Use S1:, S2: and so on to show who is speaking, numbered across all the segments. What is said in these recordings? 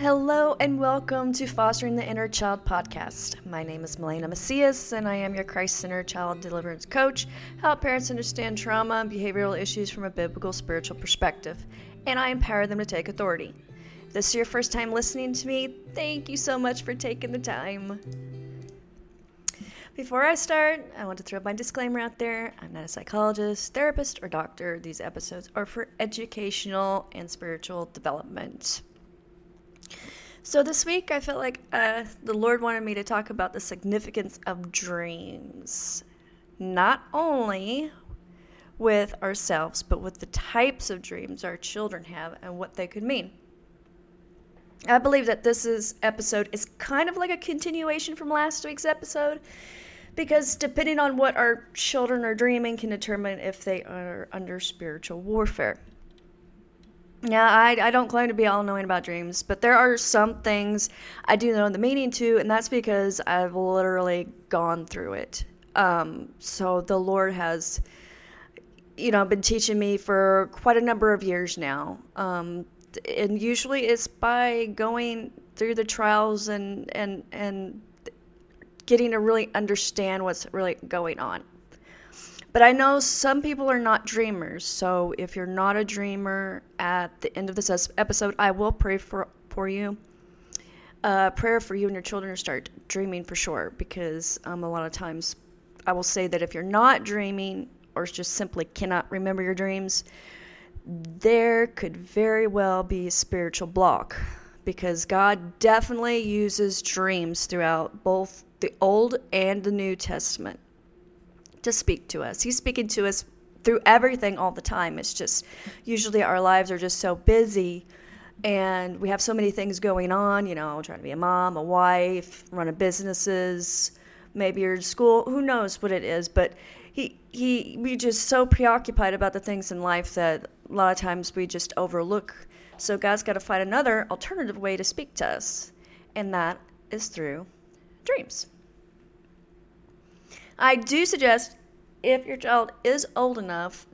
S1: and welcome to Fostering the Inner Child podcast. My name is Melania Macias, and I am your Christ centered child deliverance coach. Help parents understand trauma and behavioral issues from a biblical spiritual perspective, and I empower them to take authority. If this is your first time listening to me, thank you so much for taking the time. Before I start, I want to throw my disclaimer out there. I'm not a psychologist, therapist, or doctor. These episodes are for educational and spiritual development. So, this week I felt like uh, the Lord wanted me to talk about the significance of dreams. Not only with ourselves, but with the types of dreams our children have and what they could mean. I believe that this is episode is kind of like a continuation from last week's episode because depending on what our children are dreaming can determine if they are under spiritual warfare. Yeah, I, I don't claim to be all knowing about dreams, but there are some things I do know the meaning to, and that's because I've literally gone through it. Um, so the Lord has, you know, been teaching me for quite a number of years now. Um, and usually it's by going through the trials and, and, and getting to really understand what's really going on. But I know some people are not dreamers. So if you're not a dreamer at the end of this episode, I will pray for, for you. Uh, prayer for you and your children to start dreaming for sure. Because um, a lot of times I will say that if you're not dreaming or just simply cannot remember your dreams, there could very well be a spiritual block. Because God definitely uses dreams throughout both the Old and the New Testament to speak to us. He's speaking to us through everything all the time. It's just usually our lives are just so busy and we have so many things going on, you know, trying to be a mom, a wife, running businesses, maybe you're in school, who knows what it is, but he he we just so preoccupied about the things in life that a lot of times we just overlook. So God's got to find another alternative way to speak to us, and that is through dreams. I do suggest if your child is old enough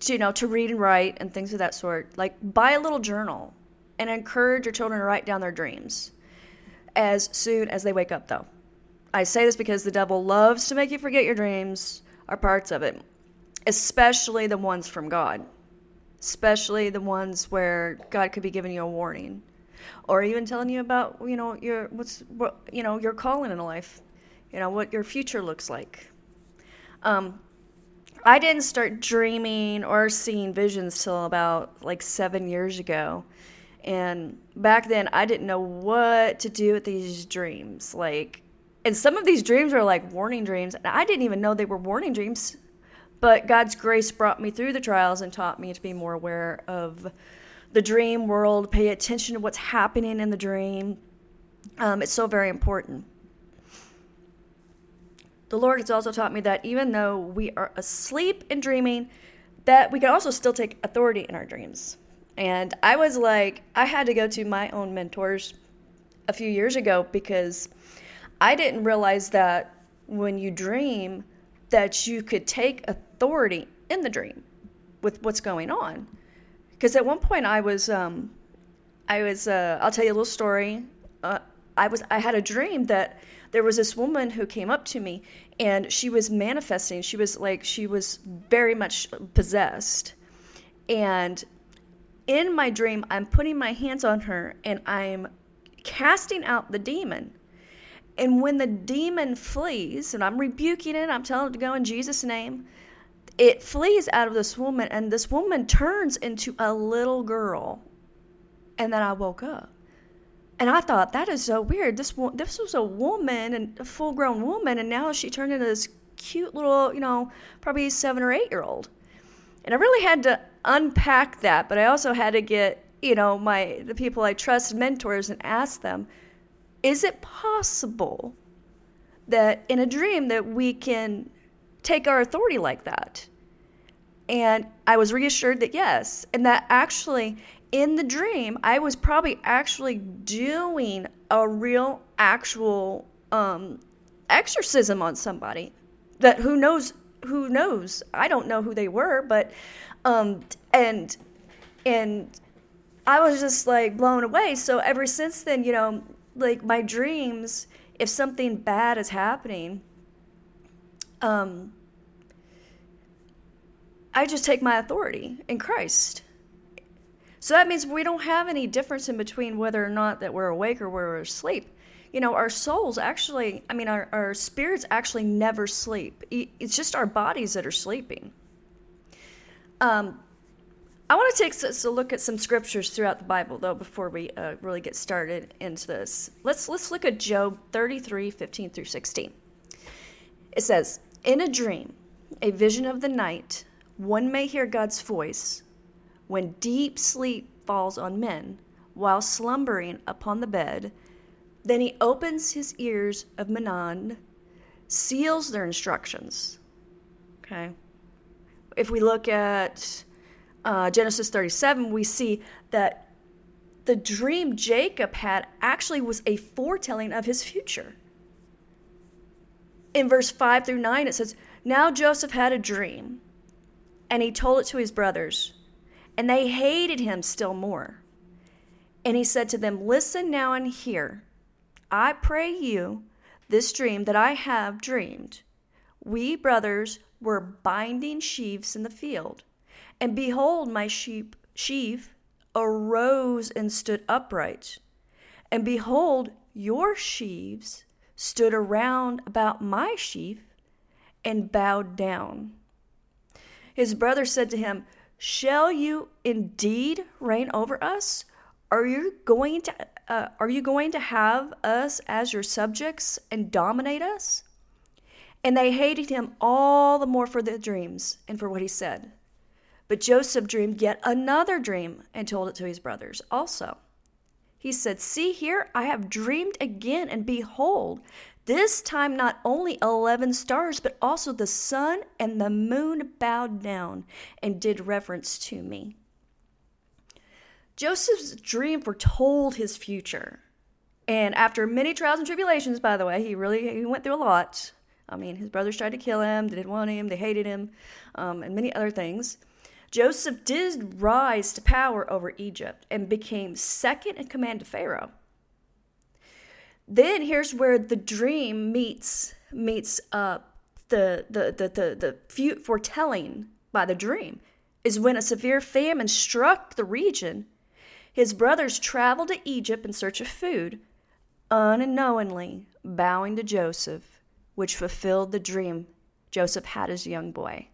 S1: to, you know to read and write and things of that sort, like buy a little journal and encourage your children to write down their dreams as soon as they wake up though. I say this because the devil loves to make you forget your dreams are parts of it, especially the ones from God. Especially the ones where God could be giving you a warning or even telling you about, you know, your what's what, you know, your calling in life you know, what your future looks like. Um, I didn't start dreaming or seeing visions till about like seven years ago. And back then, I didn't know what to do with these dreams. Like, and some of these dreams were like warning dreams. And I didn't even know they were warning dreams. But God's grace brought me through the trials and taught me to be more aware of the dream world, pay attention to what's happening in the dream. Um, it's so very important. The Lord has also taught me that even though we are asleep and dreaming, that we can also still take authority in our dreams. And I was like, I had to go to my own mentors a few years ago because I didn't realize that when you dream that you could take authority in the dream with what's going on. Because at one point I was, um, I was, uh, I'll tell you a little story. Uh, I was, I had a dream that there was this woman who came up to me and she was manifesting. She was like, she was very much possessed. And in my dream, I'm putting my hands on her and I'm casting out the demon. And when the demon flees, and I'm rebuking it, I'm telling it to go in Jesus' name, it flees out of this woman, and this woman turns into a little girl. And then I woke up. And I thought that is so weird. This this was a woman and a full grown woman, and now she turned into this cute little, you know, probably seven or eight year old. And I really had to unpack that, but I also had to get, you know, my the people I trust, mentors, and ask them, is it possible that in a dream that we can take our authority like that? And I was reassured that yes, and that actually in the dream, I was probably actually doing a real, actual um, exorcism on somebody that who knows who knows i don't know who they were but um and and I was just like blown away. So ever since then, you know, like my dreams, if something bad is happening, um, I just take my authority in Christ. So that means we don't have any difference in between whether or not that we're awake or we're asleep. You know, our souls actually, I mean, our, our spirits actually never sleep. It's just our bodies that are sleeping. Um, I want to take a look at some scriptures throughout the Bible, though, before we uh, really get started into this. Let's let's look at Job 33, 15 through 16. It says, "In a dream, a vision of the night, one may hear God's voice when deep sleep falls on men while slumbering upon the bed. Then he opens his ears of Manan, seals their instructions. Okay. If we look at uh, Genesis 37, we see that the dream Jacob had actually was a foretelling of his future. In verse 5 through 9, it says, Now Joseph had a dream and he told it to his brothers, and they hated him still more. And he said to them, Listen now and hear. I pray you this dream that I have dreamed. We brothers were binding sheaves in the field, and behold, my sheep sheaf arose and stood upright. And behold, your sheaves stood around about my sheaf and bowed down. His brother said to him, Shall you indeed reign over us? Are you going to uh, are you going to have us as your subjects and dominate us? And they hated him all the more for the dreams and for what he said. But Joseph dreamed yet another dream and told it to his brothers also. He said, See here, I have dreamed again, and behold, this time, not only 11 stars, but also the sun and the moon bowed down and did reverence to me. Joseph's dream foretold his future. And after many trials and tribulations, by the way, he really he went through a lot. I mean, his brothers tried to kill him, they didn't want him, they hated him, um, and many other things. Joseph did rise to power over Egypt and became second in command to Pharaoh then here's where the dream meets meets uh, the the the the, the foretelling by the dream is when a severe famine struck the region. His brothers traveled to Egypt in search of food, unknowingly bowing to Joseph, which fulfilled the dream Joseph had as a young boy.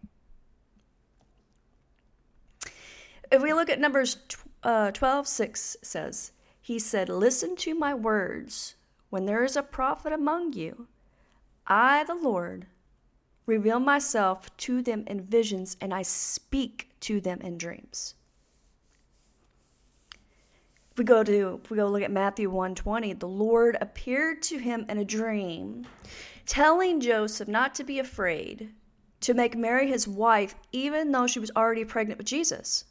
S1: If we look at Numbers uh, 12 6 says, He said, Listen to my words when there is a prophet among you, I, the Lord, reveal myself to them in visions and I speak to them in dreams. If we go to if we go look at Matthew 120, the Lord appeared to him in a dream, telling Joseph not to be afraid to make Mary his wife even though she was already pregnant with Jesus.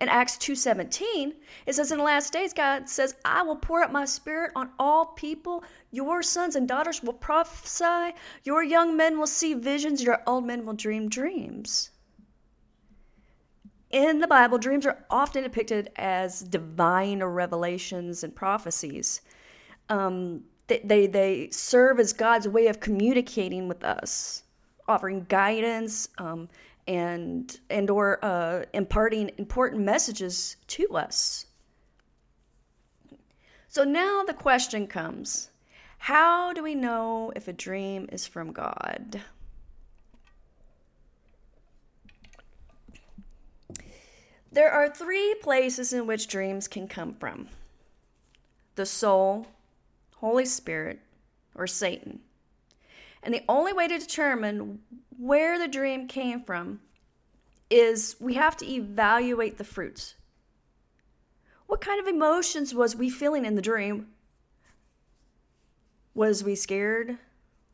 S1: In Acts 2:17, it says in the last days God says, "I will pour out my spirit on all people. Your sons and daughters will prophesy, your young men will see visions, your old men will dream dreams." In the Bible, dreams are often depicted as divine revelations and prophecies. Um, they, they, they serve as God's way of communicating with us, offering guidance, um, and and or uh, imparting important messages to us. So now the question comes: How do we know if a dream is from God? There are three places in which dreams can come from the soul, Holy Spirit, or Satan. And the only way to determine where the dream came from is we have to evaluate the fruits. What kind of emotions was we feeling in the dream? Was we scared?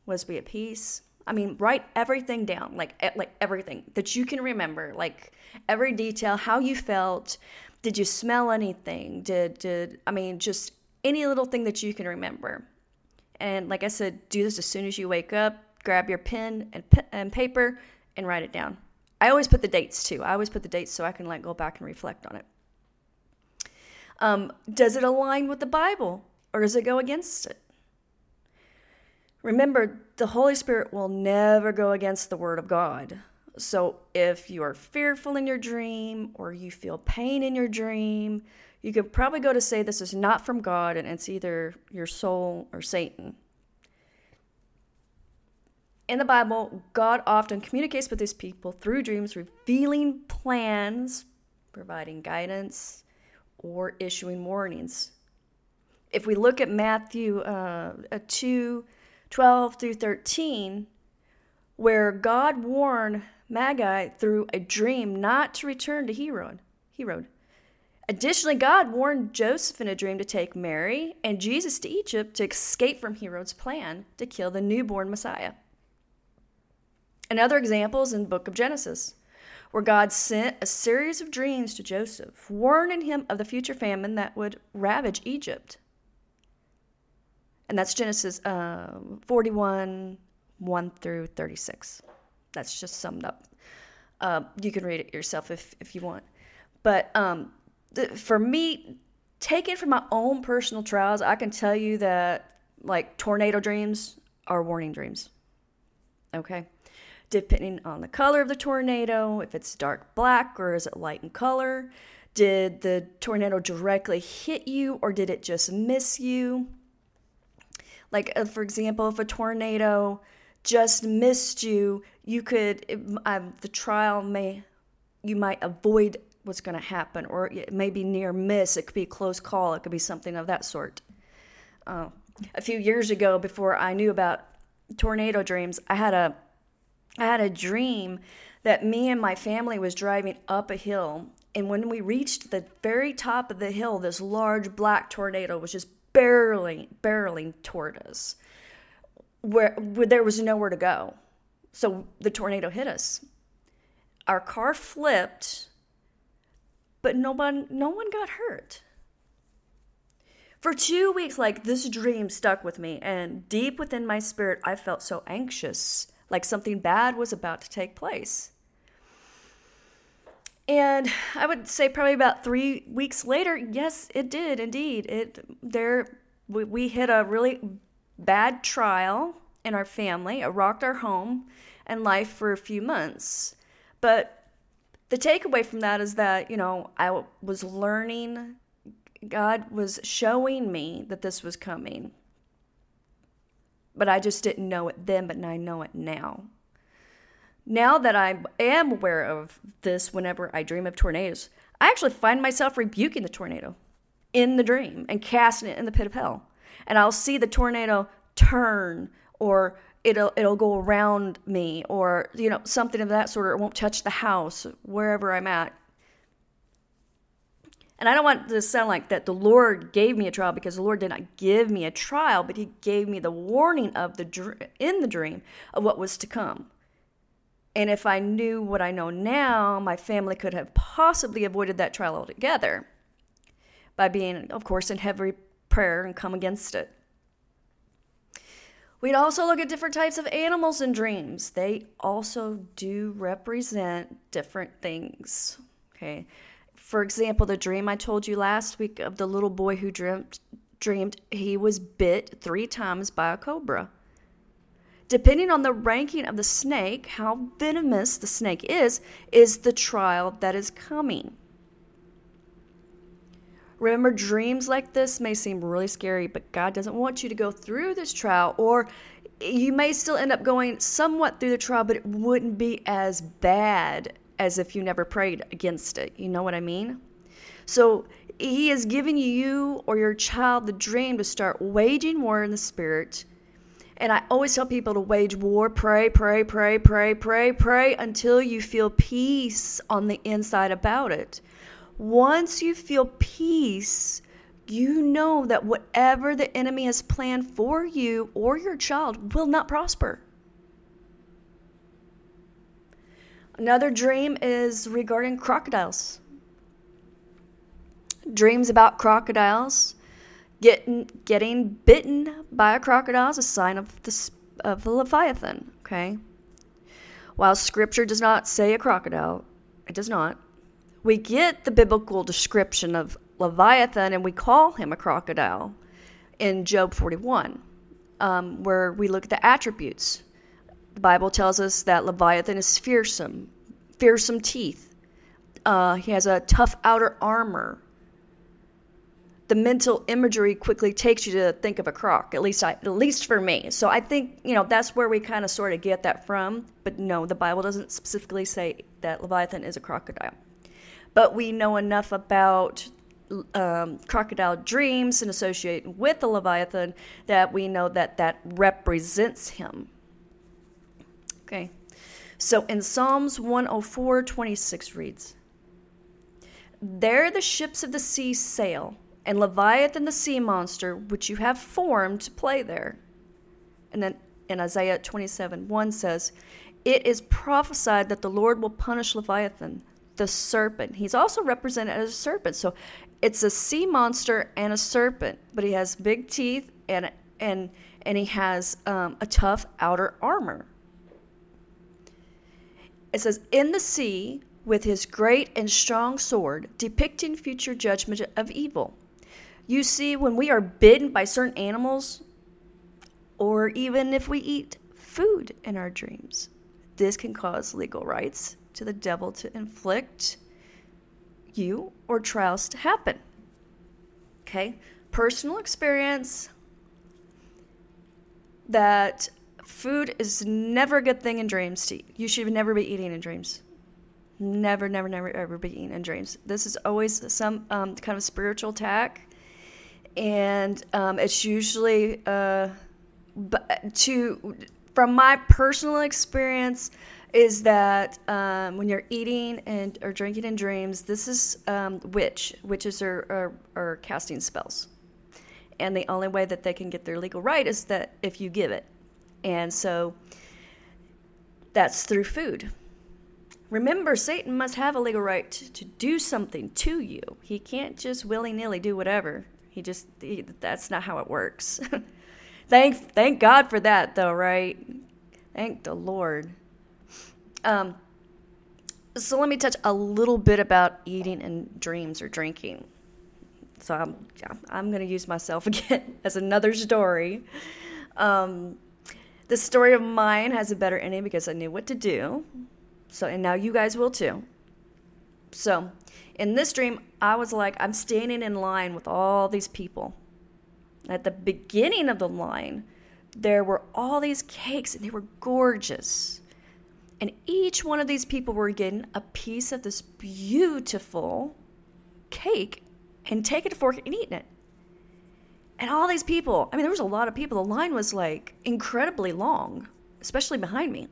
S1: Was we at peace? I mean, write everything down, like like everything that you can remember, like every detail, how you felt. Did you smell anything? Did did I mean just any little thing that you can remember? And like I said, do this as soon as you wake up. Grab your pen and, and paper and write it down. I always put the dates too. I always put the dates so I can like go back and reflect on it. Um, does it align with the Bible or does it go against it? Remember, the Holy Spirit will never go against the Word of God. So if you are fearful in your dream or you feel pain in your dream, you could probably go to say this is not from God and it's either your soul or Satan. In the Bible, God often communicates with his people through dreams, revealing plans, providing guidance, or issuing warnings. If we look at Matthew uh, 2 12 through 13, where God warned Magi through a dream not to return to Herod. Herod. Additionally, God warned Joseph in a dream to take Mary and Jesus to Egypt to escape from Herod's plan to kill the newborn Messiah. Another example is in book of Genesis, where God sent a series of dreams to Joseph, warning him of the future famine that would ravage Egypt. And that's Genesis uh, 41, 1 through 36. That's just summed up. Uh, you can read it yourself if, if you want. But um, the, for me, taken from my own personal trials, I can tell you that like tornado dreams are warning dreams. Okay? Depending on the color of the tornado, if it's dark black or is it light in color, did the tornado directly hit you or did it just miss you? Like, uh, for example, if a tornado just missed you, you could, it, um, the trial may, you might avoid what's going to happen, or it may be near miss. It could be a close call. It could be something of that sort. Uh, a few years ago, before I knew about tornado dreams, I had a, I had a dream that me and my family was driving up a hill, and when we reached the very top of the hill, this large black tornado was just barreling, barreling toward us, where, where there was nowhere to go. So the tornado hit us. Our car flipped, but no one, no one got hurt. For two weeks, like this dream stuck with me, and deep within my spirit, I felt so anxious, like something bad was about to take place. And I would say probably about three weeks later, yes, it did indeed. It there we, we hit a really bad trial in our family. It rocked our home and life for a few months. But the takeaway from that is that, you know, I was learning, God was showing me that this was coming. But I just didn't know it then, but I know it now. Now that I am aware of this whenever I dream of tornadoes, I actually find myself rebuking the tornado in the dream and casting it in the pit of hell. And I'll see the tornado turn or it'll it'll go around me or you know something of that sort or it won't touch the house wherever I'm at. And I don't want to sound like that the Lord gave me a trial because the Lord did not give me a trial, but he gave me the warning of the in the dream of what was to come. And if I knew what I know now, my family could have possibly avoided that trial altogether by being, of course, in heavy prayer and come against it. We'd also look at different types of animals in dreams. They also do represent different things. Okay. For example, the dream I told you last week of the little boy who dreamt dreamed he was bit 3 times by a cobra. Depending on the ranking of the snake, how venomous the snake is, is the trial that is coming. Remember, dreams like this may seem really scary, but God doesn't want you to go through this trial, or you may still end up going somewhat through the trial, but it wouldn't be as bad as if you never prayed against it. You know what I mean? So, He is giving you or your child the dream to start waging war in the spirit. And I always tell people to wage war, pray, pray, pray, pray, pray, pray until you feel peace on the inside about it. Once you feel peace, you know that whatever the enemy has planned for you or your child will not prosper. Another dream is regarding crocodiles. Dreams about crocodiles. Getting, getting bitten by a crocodile is a sign of the, of the Leviathan, okay? While scripture does not say a crocodile, it does not we get the biblical description of Leviathan, and we call him a crocodile in Job 41, um, where we look at the attributes. The Bible tells us that Leviathan is fearsome, fearsome teeth. Uh, he has a tough outer armor. The mental imagery quickly takes you to think of a croc, at least I, at least for me. So I think you know that's where we kind of sort of get that from. But no, the Bible doesn't specifically say that Leviathan is a crocodile. But we know enough about um, crocodile dreams and associate with the Leviathan that we know that that represents him. Okay. So in Psalms 104 26 reads, There the ships of the sea sail, and Leviathan the sea monster, which you have formed, to play there. And then in Isaiah 27 1 says, It is prophesied that the Lord will punish Leviathan, the serpent. He's also represented as a serpent. So it's a sea monster and a serpent, but he has big teeth and and and he has um, a tough outer armor. It says, "In the sea, with his great and strong sword, depicting future judgment of evil." You see, when we are bitten by certain animals, or even if we eat food in our dreams, this can cause legal rights to the devil to inflict you or trials to happen. Okay? Personal experience that food is never a good thing in dreams to eat. You should never be eating in dreams. Never, never, never, ever be eating in dreams. This is always some um, kind of spiritual attack, and um, it's usually uh, to from my personal experience is that um, when you're eating and or drinking in dreams, this is um, witch. Witches are, are, are casting spells, and the only way that they can get their legal right is that if you give it, and so that's through food. Remember, Satan must have a legal right to, to do something to you. He can't just willy nilly do whatever. He just he, that's not how it works. thank thank God for that, though, right? Thank the Lord. Um, so let me touch a little bit about eating and dreams or drinking. So I'm I'm going to use myself again as another story. Um, the story of mine has a better ending because I knew what to do. So and now you guys will too. So in this dream, I was like I'm standing in line with all these people. At the beginning of the line, there were all these cakes and they were gorgeous. And each one of these people were getting a piece of this beautiful cake and taking a fork and eating it. And all these people, I mean, there was a lot of people. The line was like incredibly long, especially behind me.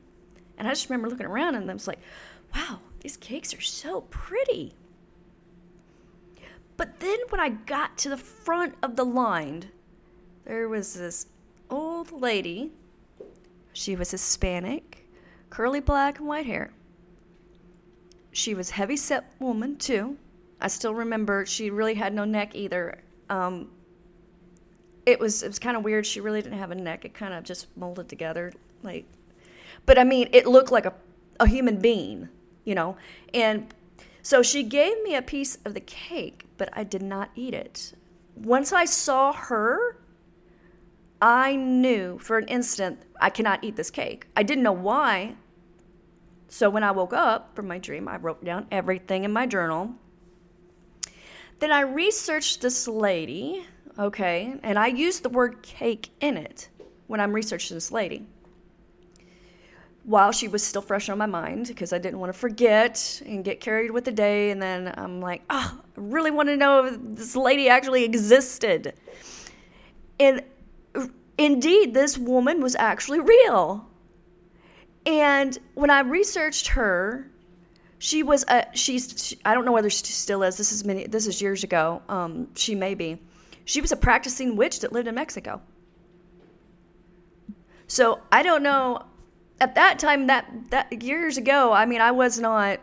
S1: And I just remember looking around and I was like, wow, these cakes are so pretty. But then when I got to the front of the line, there was this old lady. She was Hispanic curly black and white hair. She was heavy set woman too. I still remember she really had no neck either. Um, it was it was kind of weird. She really didn't have a neck. It kind of just molded together like but I mean, it looked like a a human being, you know. And so she gave me a piece of the cake, but I did not eat it. Once I saw her, I knew for an instant I cannot eat this cake. I didn't know why. So when I woke up from my dream, I wrote down everything in my journal. Then I researched this lady, okay, and I used the word cake in it when I'm researching this lady. While she was still fresh on my mind, because I didn't want to forget and get carried with the day, and then I'm like, oh, I really want to know if this lady actually existed. And indeed, this woman was actually real. And when I researched her, she was a she's she, I don't know whether she still is. This is many this is years ago. Um, she may be. She was a practicing witch that lived in Mexico. So I don't know. At that time, that that years ago, I mean, I was not.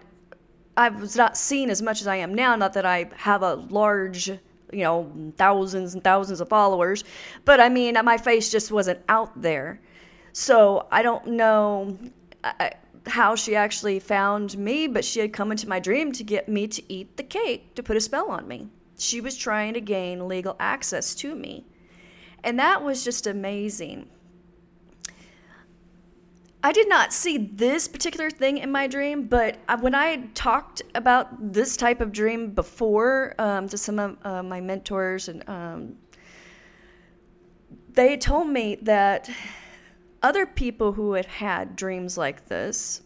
S1: I was not seen as much as I am now. Not that I have a large you know, thousands and thousands of followers. But I mean, my face just wasn't out there. So I don't know how she actually found me, but she had come into my dream to get me to eat the cake to put a spell on me. She was trying to gain legal access to me. And that was just amazing. I did not see this particular thing in my dream, but when I talked about this type of dream before um, to some of uh, my mentors, and um, they told me that other people who had had dreams like this,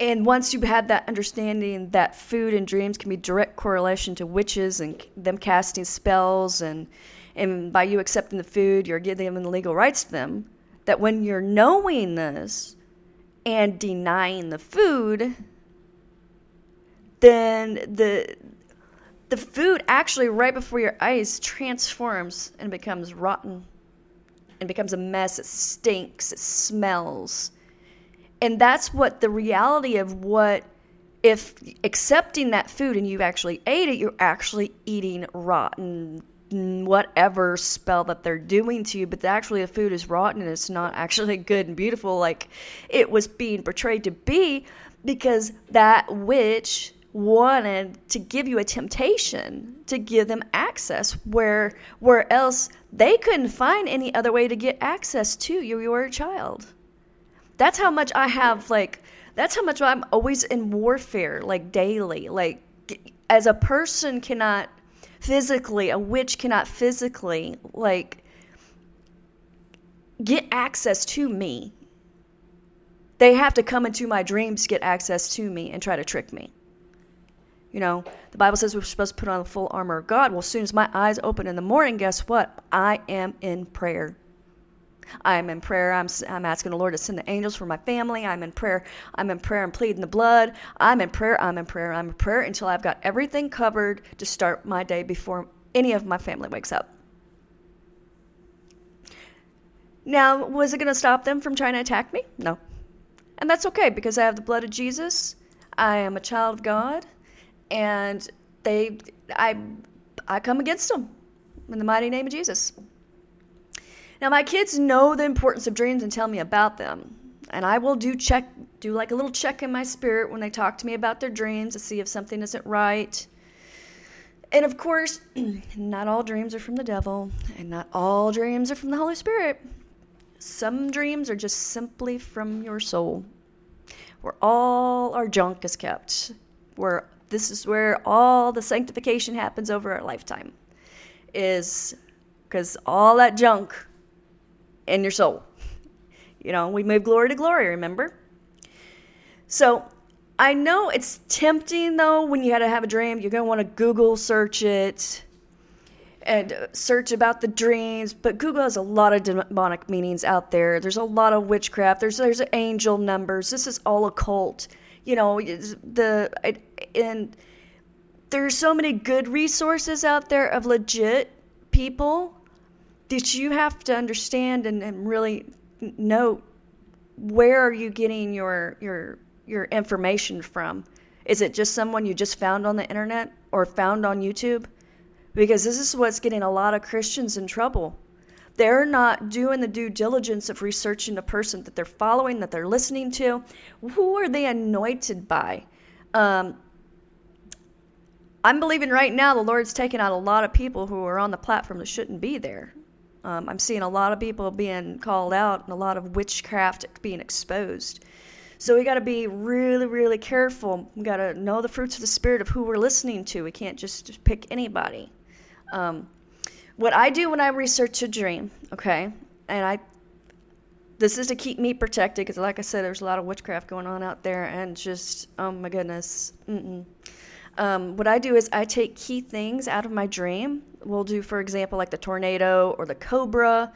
S1: and once you had that understanding that food and dreams can be direct correlation to witches and them casting spells, and and by you accepting the food, you're giving them the legal rights to them that when you're knowing this and denying the food, then the the food actually right before your eyes transforms and becomes rotten and becomes a mess. It stinks, it smells. And that's what the reality of what if accepting that food and you actually ate it, you're actually eating rotten whatever spell that they're doing to you, but actually the food is rotten and it's not actually good and beautiful like it was being portrayed to be because that witch wanted to give you a temptation to give them access where where else they couldn't find any other way to get access to you you were a child that's how much i have like that's how much i'm always in warfare like daily like as a person cannot physically, a witch cannot physically, like, get access to me. They have to come into my dreams to get access to me and try to trick me. You know, the Bible says we're supposed to put on the full armor of God. Well, as soon as my eyes open in the morning, guess what? I am in prayer. I'm in prayer. I'm, I'm asking the Lord to send the angels for my family. I'm in prayer. I'm in prayer. I'm pleading the blood. I'm in prayer. I'm in prayer. I'm in prayer until I've got everything covered to start my day before any of my family wakes up. Now, was it going to stop them from trying to attack me? No. And that's okay because I have the blood of Jesus. I am a child of God. And they, I, I come against them in the mighty name of Jesus. Now, my kids know the importance of dreams and tell me about them. And I will do check, do like a little check in my spirit when they talk to me about their dreams to see if something isn't right. And of course, not all dreams are from the devil, and not all dreams are from the Holy Spirit. Some dreams are just simply from your soul, where all our junk is kept, where this is where all the sanctification happens over our lifetime, is because all that junk in your soul. You know, we move glory to glory, remember? So I know it's tempting though when you had to have a dream, you're going to want to Google search it and uh, search about the dreams. But Google has a lot of demonic meanings out there. There's a lot of witchcraft. There's there's angel numbers. This is all occult. You know the and there's so many good resources out there of legit people that you have to understand and, and really know where are you getting your your your information from? Is it just someone you just found on the internet or found on YouTube? Because this is what's getting a lot of Christians in trouble. They're not doing the due diligence of researching the person that they're following, that they're listening to. Who are they anointed by? Um, I'm believing right now the Lord's taking out a lot of people who are on the platform that shouldn't be there. Um, I'm seeing a lot of people being called out and a lot of witchcraft being exposed. So we got to be really, really careful. We got to know the fruits of the spirit of who we're listening to. We can't just pick anybody. Um, what I do when I research a dream, okay, and I, this is to keep me protected because, like I said, there's a lot of witchcraft going on out there, and just oh my goodness. Mm-mm. Um, what I do is I take key things out of my dream. We'll do, for example, like the tornado or the cobra,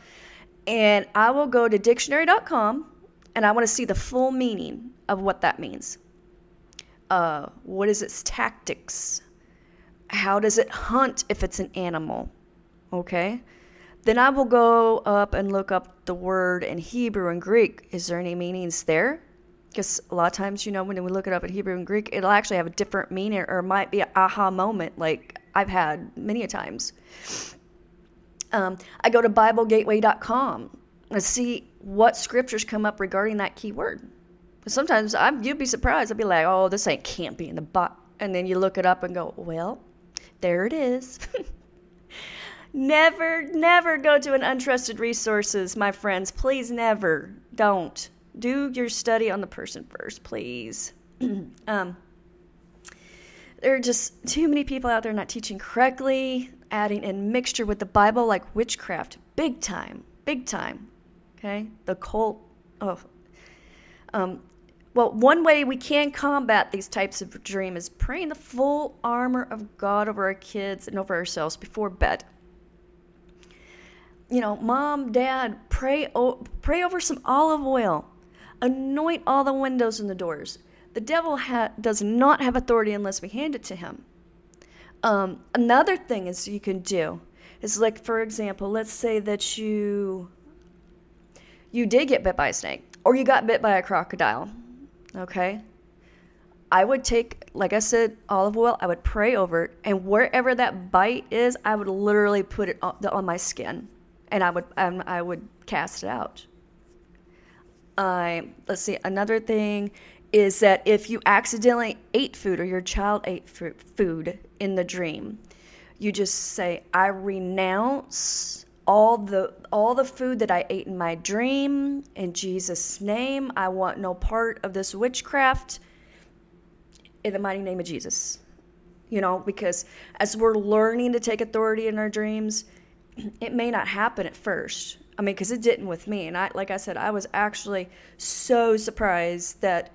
S1: and I will go to dictionary.com and I want to see the full meaning of what that means. Uh, what is its tactics? How does it hunt if it's an animal? Okay. Then I will go up and look up the word in Hebrew and Greek. Is there any meanings there? Because a lot of times, you know, when we look it up in Hebrew and Greek, it'll actually have a different meaning or might be an aha moment, like I've had many a times. Um, I go to BibleGateway.com and see what scriptures come up regarding that key word. Sometimes I'm, you'd be surprised. I'd be like, oh, this ain't can't be in the Bible. And then you look it up and go, well, There it is. never, never go to an untrusted resources, my friends. Please never. Don't. Do your study on the person first, please. um, there are just too many people out there not teaching correctly, adding in mixture with the Bible like witchcraft. Big time. Big time. Okay? The cult. Oh. Um, well, one way we can combat these types of dream is praying the full armor of God over our kids and over ourselves before bed. You know, mom, dad, pray o- pray over some olive oil. Anoint all the windows and the doors. The devil ha- does not have authority unless we hand it to him. Um, another thing is you can do is like, for example, let's say that you you did get bit by a snake or you got bit by a crocodile okay? I would take, like I said, olive oil, I would pray over it, and wherever that bite is, I would literally put it on, on my skin and I would, um, I would cast it out. Uh, let's see, another thing is that if you accidentally ate food or your child ate food in the dream, you just say, I renounce all the all the food that I ate in my dream in Jesus name. I want no part of this witchcraft in the mighty name of Jesus. You know, because as we're learning to take authority in our dreams, it may not happen at first. I mean, because it didn't with me. And I, like I said, I was actually so surprised that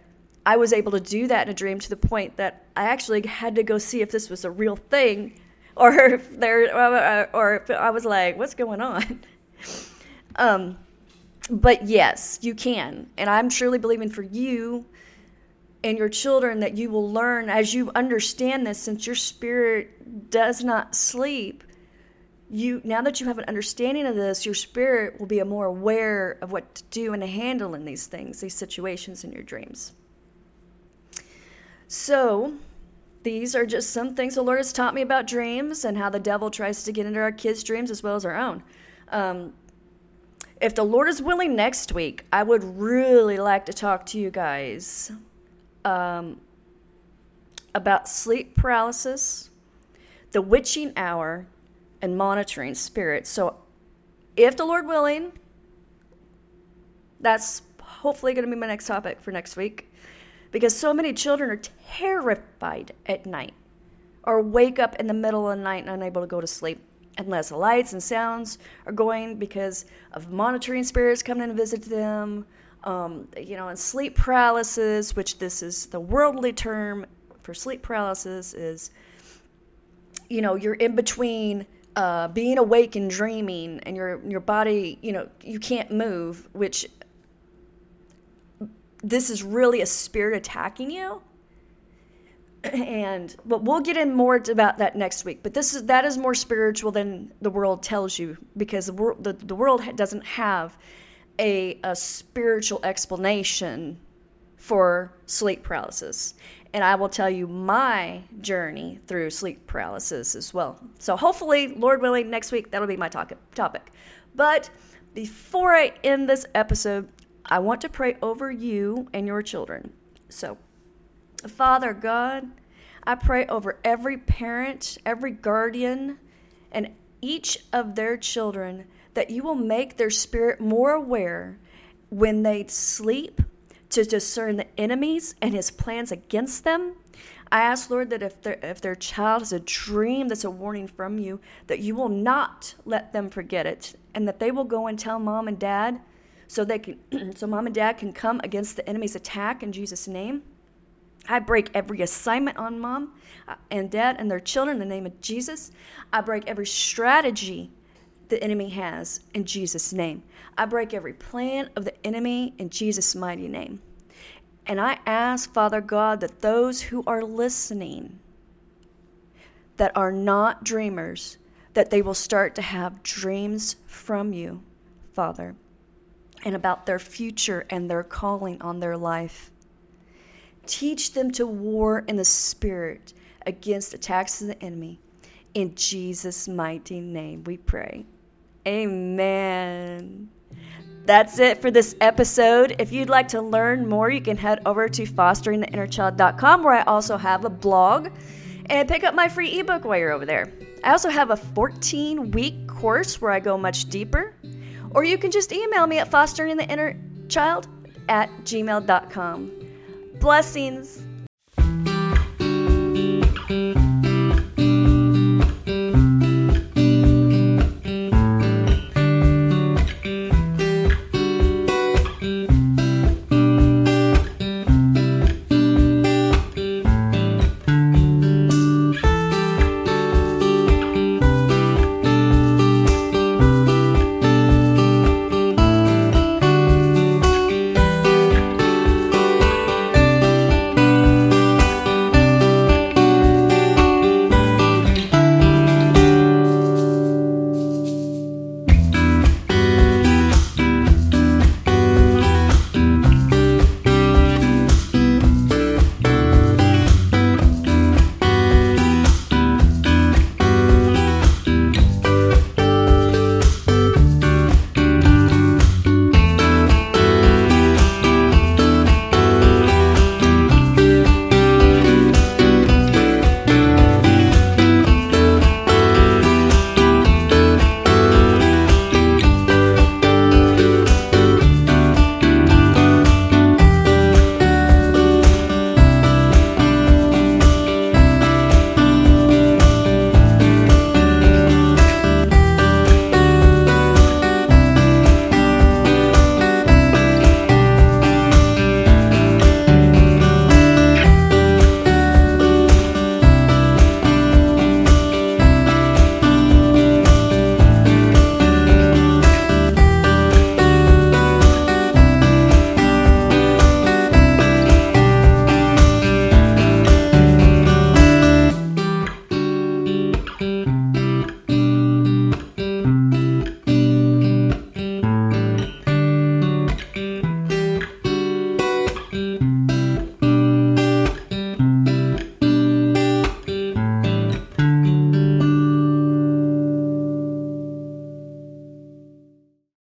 S1: I was able to do that in a dream to the point that I actually had to go see if this was a real thing or if there, or if I was like, what's going on? um, but yes, you can, and I'm truly believing for you and your children that you will learn as you understand this, since your spirit does not sleep. You now that you have an understanding of this, your spirit will be more aware of what to do and to handle in these things, these situations in your dreams. So, these are just some things the Lord has taught me about dreams and how the devil tries to get into our kids' dreams as well as our own. Um, if the Lord is willing, next week, I would really like to talk to you guys um, about sleep paralysis, the witching hour, and monitoring spirits. So, if the Lord willing, that's hopefully going to be my next topic for next week because so many children are terrified at night or wake up in the middle of the night and unable to go to sleep unless lights and sounds are going because of monitoring spirits coming and visit them um, you know and sleep paralysis which this is the worldly term for sleep paralysis is you know you're in between uh, being awake and dreaming and your your body you know you can't move which this is really a spirit attacking you. And but we'll get in more about that next week but this is that is more spiritual than the world tells you because the world the, the world doesn't have a, a spiritual explanation for sleep paralysis and i will tell you my journey through sleep paralysis as well so hopefully lord willing next week that'll be my topic but before i end this episode I want to pray over you and your children. So, Father God, I pray over every parent, every guardian, and each of their children that you will make their spirit more aware when they sleep to discern the enemies and his plans against them. I ask, Lord, that if, if their child has a dream that's a warning from you, that you will not let them forget it, and that they will go and tell mom and dad so they can so mom and dad can come against the enemy's attack in Jesus name. I break every assignment on mom uh, and dad and their children in the name of Jesus. I break every strategy the enemy has in Jesus name. I break every plan of the enemy in Jesus mighty name. And I ask Father God that those who are listening that are not dreamers that they will start to have dreams from you, Father and about their future and their calling on their life. Teach them to war in the spirit against attacks of the enemy. In Jesus' mighty name we pray. Amen. That's it for this episode. If you'd like to learn more, you can head over to fosteringtheinnerchild.com where I also have a blog and pick up my free ebook while you're over there. I also have a 14 week course where I go much deeper. Or you can just email me at fostering the inner child at gmail.com. Blessings.